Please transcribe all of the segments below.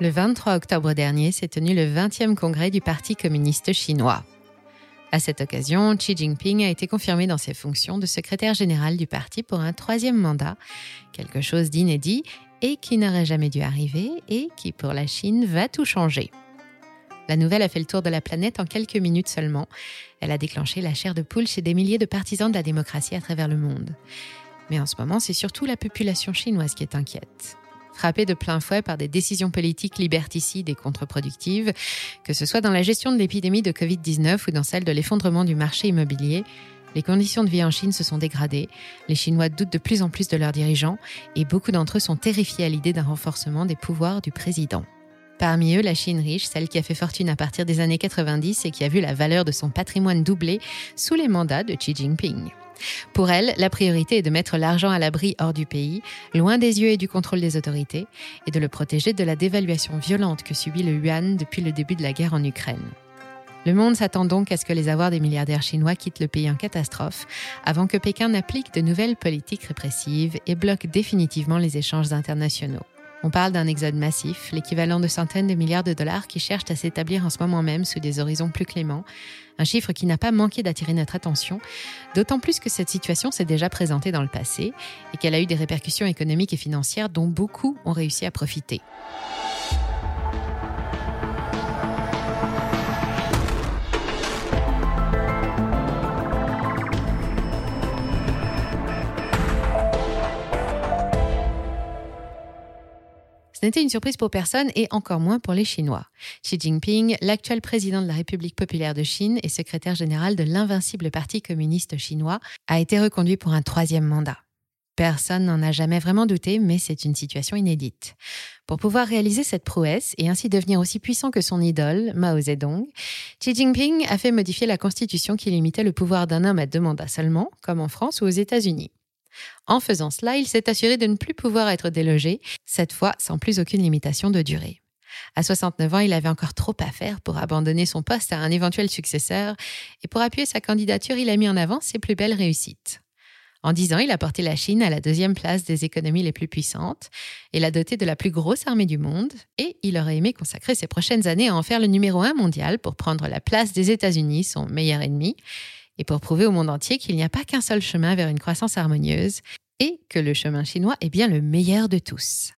Le 23 octobre dernier s'est tenu le 20e congrès du Parti communiste chinois. À cette occasion, Xi Jinping a été confirmé dans ses fonctions de secrétaire général du parti pour un troisième mandat, quelque chose d'inédit et qui n'aurait jamais dû arriver et qui pour la Chine va tout changer. La nouvelle a fait le tour de la planète en quelques minutes seulement. Elle a déclenché la chair de poule chez des milliers de partisans de la démocratie à travers le monde. Mais en ce moment, c'est surtout la population chinoise qui est inquiète frappée de plein fouet par des décisions politiques liberticides et contre-productives, que ce soit dans la gestion de l'épidémie de Covid-19 ou dans celle de l'effondrement du marché immobilier, les conditions de vie en Chine se sont dégradées, les Chinois doutent de plus en plus de leurs dirigeants et beaucoup d'entre eux sont terrifiés à l'idée d'un renforcement des pouvoirs du président. Parmi eux, la Chine riche, celle qui a fait fortune à partir des années 90 et qui a vu la valeur de son patrimoine doubler sous les mandats de Xi Jinping. Pour elle, la priorité est de mettre l'argent à l'abri hors du pays, loin des yeux et du contrôle des autorités, et de le protéger de la dévaluation violente que subit le yuan depuis le début de la guerre en Ukraine. Le monde s'attend donc à ce que les avoirs des milliardaires chinois quittent le pays en catastrophe, avant que Pékin n'applique de nouvelles politiques répressives et bloque définitivement les échanges internationaux. On parle d'un exode massif, l'équivalent de centaines de milliards de dollars qui cherchent à s'établir en ce moment même sous des horizons plus cléments, un chiffre qui n'a pas manqué d'attirer notre attention, d'autant plus que cette situation s'est déjà présentée dans le passé et qu'elle a eu des répercussions économiques et financières dont beaucoup ont réussi à profiter. Ce n'était une surprise pour personne et encore moins pour les Chinois. Xi Jinping, l'actuel président de la République populaire de Chine et secrétaire général de l'invincible Parti communiste chinois, a été reconduit pour un troisième mandat. Personne n'en a jamais vraiment douté, mais c'est une situation inédite. Pour pouvoir réaliser cette prouesse et ainsi devenir aussi puissant que son idole, Mao Zedong, Xi Jinping a fait modifier la constitution qui limitait le pouvoir d'un homme à deux mandats seulement, comme en France ou aux États-Unis. En faisant cela, il s'est assuré de ne plus pouvoir être délogé, cette fois sans plus aucune limitation de durée. À 69 ans, il avait encore trop à faire pour abandonner son poste à un éventuel successeur, et pour appuyer sa candidature, il a mis en avant ses plus belles réussites. En dix ans, il a porté la Chine à la deuxième place des économies les plus puissantes et l'a doté de la plus grosse armée du monde, et il aurait aimé consacrer ses prochaines années à en faire le numéro un mondial pour prendre la place des États-Unis, son meilleur ennemi, et pour prouver au monde entier qu'il n'y a pas qu'un seul chemin vers une croissance harmonieuse et que le chemin chinois est bien le meilleur de tous.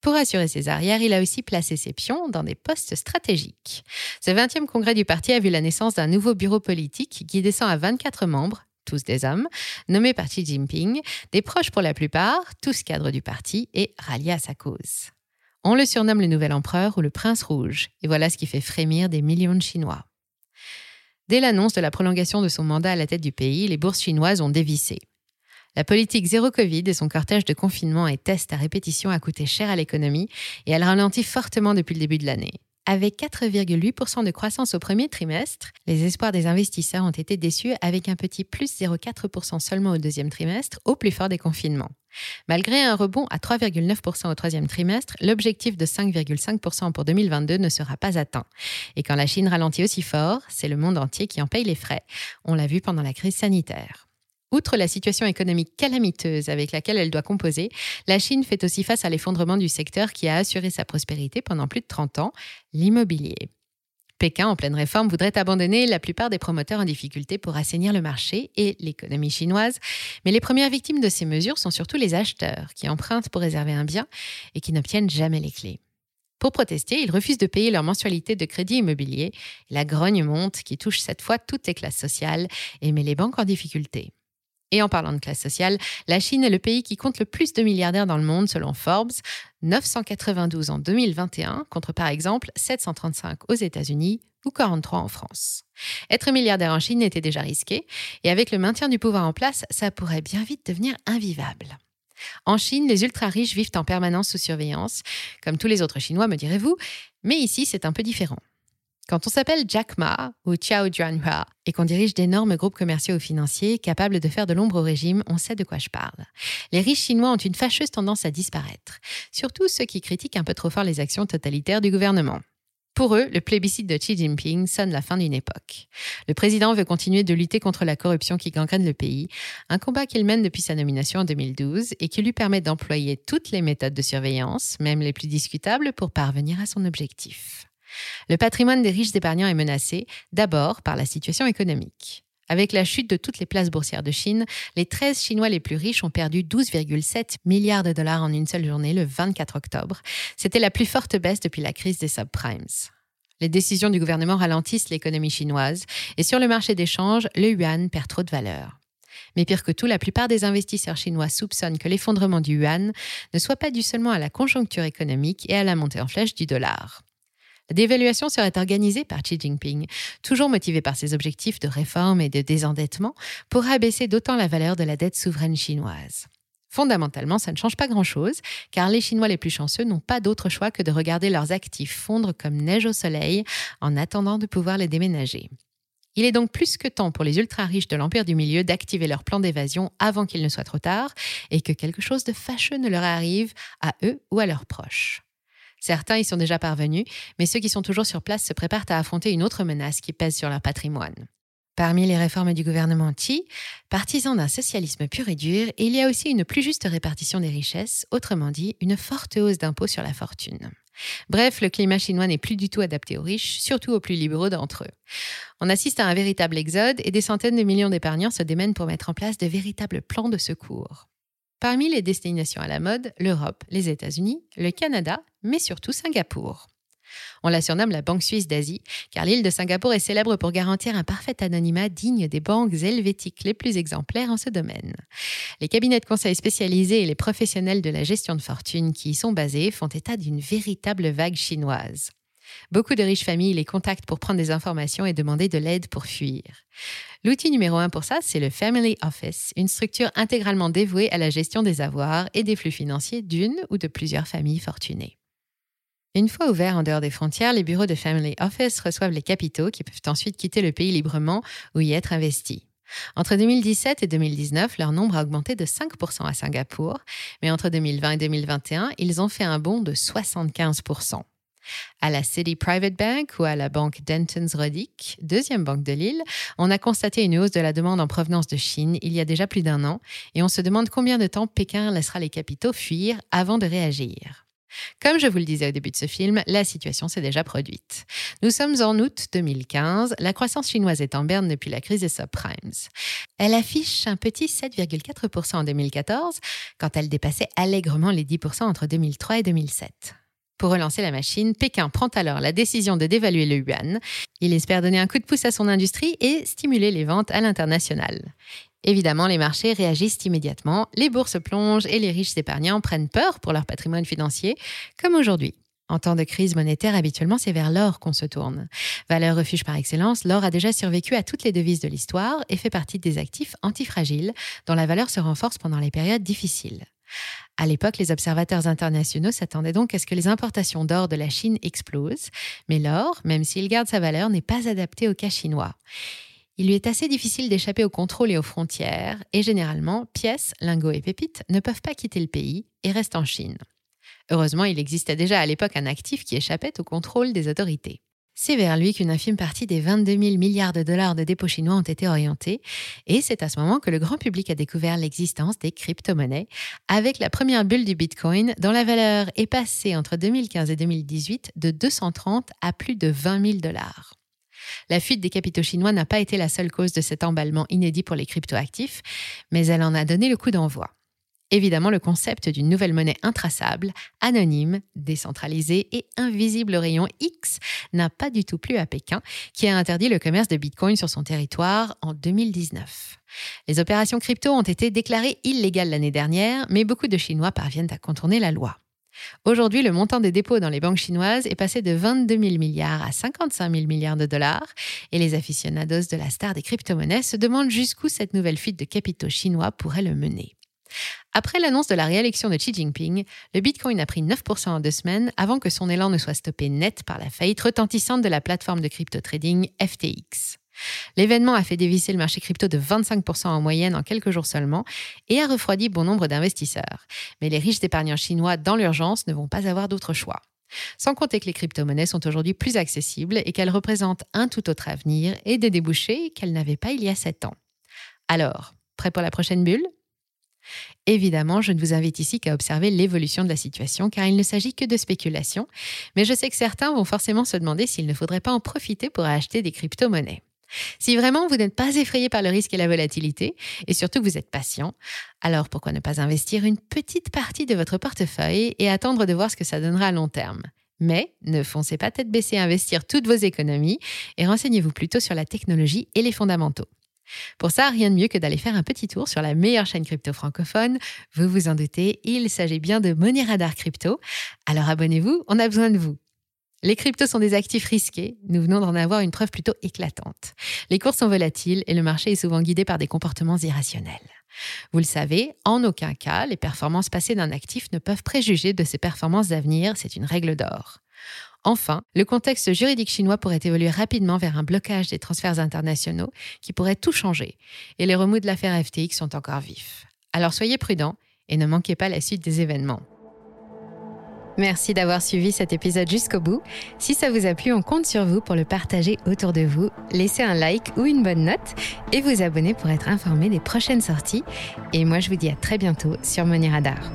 Pour assurer ses arrières, il a aussi placé ses pions dans des postes stratégiques. Ce 20e congrès du parti a vu la naissance d'un nouveau bureau politique qui descend à 24 membres, tous des hommes, nommés par Xi Jinping, des proches pour la plupart, tous cadres du parti et ralliés à sa cause. On le surnomme le nouvel empereur ou le prince rouge, et voilà ce qui fait frémir des millions de Chinois. Dès l'annonce de la prolongation de son mandat à la tête du pays, les bourses chinoises ont dévissé. La politique zéro Covid et son cortège de confinement et tests à répétition a coûté cher à l'économie et elle ralentit fortement depuis le début de l'année. Avec 4,8% de croissance au premier trimestre, les espoirs des investisseurs ont été déçus avec un petit plus 0,4% seulement au deuxième trimestre, au plus fort des confinements. Malgré un rebond à 3,9% au troisième trimestre, l'objectif de 5,5% pour 2022 ne sera pas atteint. Et quand la Chine ralentit aussi fort, c'est le monde entier qui en paye les frais. On l'a vu pendant la crise sanitaire. Outre la situation économique calamiteuse avec laquelle elle doit composer, la Chine fait aussi face à l'effondrement du secteur qui a assuré sa prospérité pendant plus de 30 ans, l'immobilier. Pékin, en pleine réforme, voudrait abandonner la plupart des promoteurs en difficulté pour assainir le marché et l'économie chinoise. Mais les premières victimes de ces mesures sont surtout les acheteurs, qui empruntent pour réserver un bien et qui n'obtiennent jamais les clés. Pour protester, ils refusent de payer leur mensualité de crédit immobilier. La grogne monte qui touche cette fois toutes les classes sociales et met les banques en difficulté. Et en parlant de classe sociale, la Chine est le pays qui compte le plus de milliardaires dans le monde selon Forbes, 992 en 2021 contre par exemple 735 aux États-Unis ou 43 en France. Être milliardaire en Chine était déjà risqué et avec le maintien du pouvoir en place, ça pourrait bien vite devenir invivable. En Chine, les ultra-riches vivent en permanence sous surveillance, comme tous les autres Chinois, me direz-vous, mais ici, c'est un peu différent. Quand on s'appelle Jack Ma ou Xiao Juanhua et qu'on dirige d'énormes groupes commerciaux ou financiers capables de faire de l'ombre au régime, on sait de quoi je parle. Les riches chinois ont une fâcheuse tendance à disparaître, surtout ceux qui critiquent un peu trop fort les actions totalitaires du gouvernement. Pour eux, le plébiscite de Xi Jinping sonne la fin d'une époque. Le président veut continuer de lutter contre la corruption qui gangrène le pays, un combat qu'il mène depuis sa nomination en 2012 et qui lui permet d'employer toutes les méthodes de surveillance, même les plus discutables, pour parvenir à son objectif. Le patrimoine des riches épargnants est menacé, d'abord par la situation économique. Avec la chute de toutes les places boursières de Chine, les 13 Chinois les plus riches ont perdu 12,7 milliards de dollars en une seule journée le 24 octobre. C'était la plus forte baisse depuis la crise des subprimes. Les décisions du gouvernement ralentissent l'économie chinoise et sur le marché d'échange, le yuan perd trop de valeur. Mais pire que tout, la plupart des investisseurs chinois soupçonnent que l'effondrement du yuan ne soit pas dû seulement à la conjoncture économique et à la montée en flèche du dollar. Dévaluation serait organisée par Xi Jinping, toujours motivé par ses objectifs de réforme et de désendettement, pour abaisser d'autant la valeur de la dette souveraine chinoise. Fondamentalement, ça ne change pas grand-chose, car les Chinois les plus chanceux n'ont pas d'autre choix que de regarder leurs actifs fondre comme neige au soleil en attendant de pouvoir les déménager. Il est donc plus que temps pour les ultra-riches de l'Empire du Milieu d'activer leur plan d'évasion avant qu'il ne soit trop tard et que quelque chose de fâcheux ne leur arrive à eux ou à leurs proches. Certains y sont déjà parvenus, mais ceux qui sont toujours sur place se préparent à affronter une autre menace qui pèse sur leur patrimoine. Parmi les réformes du gouvernement Xi, partisan d'un socialisme pur et dur, il y a aussi une plus juste répartition des richesses, autrement dit, une forte hausse d'impôts sur la fortune. Bref, le climat chinois n'est plus du tout adapté aux riches, surtout aux plus libéraux d'entre eux. On assiste à un véritable exode et des centaines de millions d'épargnants se démènent pour mettre en place de véritables plans de secours. Parmi les destinations à la mode, l'Europe, les États-Unis, le Canada, mais surtout Singapour. On la surnomme la Banque suisse d'Asie, car l'île de Singapour est célèbre pour garantir un parfait anonymat digne des banques helvétiques les plus exemplaires en ce domaine. Les cabinets de conseil spécialisés et les professionnels de la gestion de fortune qui y sont basés font état d'une véritable vague chinoise. Beaucoup de riches familles les contactent pour prendre des informations et demander de l'aide pour fuir. L'outil numéro un pour ça, c'est le Family Office, une structure intégralement dévouée à la gestion des avoirs et des flux financiers d'une ou de plusieurs familles fortunées. Une fois ouverts en dehors des frontières, les bureaux de Family Office reçoivent les capitaux qui peuvent ensuite quitter le pays librement ou y être investis. Entre 2017 et 2019, leur nombre a augmenté de 5% à Singapour, mais entre 2020 et 2021, ils ont fait un bond de 75%. À la City Private Bank ou à la banque Denton's Roddick, deuxième banque de l'île, on a constaté une hausse de la demande en provenance de Chine il y a déjà plus d'un an et on se demande combien de temps Pékin laissera les capitaux fuir avant de réagir. Comme je vous le disais au début de ce film, la situation s'est déjà produite. Nous sommes en août 2015, la croissance chinoise est en berne depuis la crise des subprimes. Elle affiche un petit 7,4% en 2014, quand elle dépassait allègrement les 10% entre 2003 et 2007. Pour relancer la machine, Pékin prend alors la décision de dévaluer le yuan. Il espère donner un coup de pouce à son industrie et stimuler les ventes à l'international. Évidemment, les marchés réagissent immédiatement, les bourses plongent et les riches épargnants prennent peur pour leur patrimoine financier, comme aujourd'hui. En temps de crise monétaire, habituellement, c'est vers l'or qu'on se tourne. Valeur refuge par excellence, l'or a déjà survécu à toutes les devises de l'histoire et fait partie des actifs antifragiles dont la valeur se renforce pendant les périodes difficiles. À l'époque, les observateurs internationaux s'attendaient donc à ce que les importations d'or de la Chine explosent, mais l'or, même s'il garde sa valeur, n'est pas adapté au cas chinois. Il lui est assez difficile d'échapper au contrôle et aux frontières, et généralement, pièces, lingots et pépites ne peuvent pas quitter le pays et restent en Chine. Heureusement, il existait déjà à l'époque un actif qui échappait au contrôle des autorités. C'est vers lui qu'une infime partie des 22 000 milliards de dollars de dépôts chinois ont été orientés, et c'est à ce moment que le grand public a découvert l'existence des crypto-monnaies, avec la première bulle du Bitcoin, dont la valeur est passée entre 2015 et 2018 de 230 à plus de 20 000 dollars. La fuite des capitaux chinois n'a pas été la seule cause de cet emballement inédit pour les cryptoactifs, mais elle en a donné le coup d'envoi. Évidemment, le concept d'une nouvelle monnaie intraçable, anonyme, décentralisée et invisible au rayon X n'a pas du tout plu à Pékin, qui a interdit le commerce de Bitcoin sur son territoire en 2019. Les opérations crypto ont été déclarées illégales l'année dernière, mais beaucoup de Chinois parviennent à contourner la loi. Aujourd'hui, le montant des dépôts dans les banques chinoises est passé de 22 000 milliards à 55 000 milliards de dollars et les aficionados de la star des crypto-monnaies se demandent jusqu'où cette nouvelle fuite de capitaux chinois pourrait le mener. Après l'annonce de la réélection de Xi Jinping, le Bitcoin a pris 9% en deux semaines avant que son élan ne soit stoppé net par la faillite retentissante de la plateforme de crypto trading FTX. L'événement a fait dévisser le marché crypto de 25% en moyenne en quelques jours seulement et a refroidi bon nombre d'investisseurs. Mais les riches épargnants chinois dans l'urgence ne vont pas avoir d'autre choix. Sans compter que les crypto-monnaies sont aujourd'hui plus accessibles et qu'elles représentent un tout autre avenir et des débouchés qu'elles n'avaient pas il y a sept ans. Alors, prêt pour la prochaine bulle? Évidemment, je ne vous invite ici qu'à observer l'évolution de la situation car il ne s'agit que de spéculation, mais je sais que certains vont forcément se demander s'il ne faudrait pas en profiter pour acheter des crypto-monnaies. Si vraiment vous n'êtes pas effrayé par le risque et la volatilité, et surtout que vous êtes patient, alors pourquoi ne pas investir une petite partie de votre portefeuille et attendre de voir ce que ça donnera à long terme? Mais ne foncez pas tête baissée à investir toutes vos économies et renseignez-vous plutôt sur la technologie et les fondamentaux. Pour ça, rien de mieux que d'aller faire un petit tour sur la meilleure chaîne crypto francophone. Vous vous en doutez, il s'agit bien de Money Radar Crypto. Alors abonnez-vous, on a besoin de vous. Les cryptos sont des actifs risqués, nous venons d'en avoir une preuve plutôt éclatante. Les cours sont volatiles et le marché est souvent guidé par des comportements irrationnels. Vous le savez, en aucun cas, les performances passées d'un actif ne peuvent préjuger de ses performances à venir, c'est une règle d'or. Enfin, le contexte juridique chinois pourrait évoluer rapidement vers un blocage des transferts internationaux qui pourrait tout changer. Et les remous de l'affaire FTX sont encore vifs. Alors soyez prudents et ne manquez pas la suite des événements. Merci d'avoir suivi cet épisode jusqu'au bout. Si ça vous a plu, on compte sur vous pour le partager autour de vous. Laissez un like ou une bonne note et vous abonner pour être informé des prochaines sorties. Et moi, je vous dis à très bientôt sur Money Radar.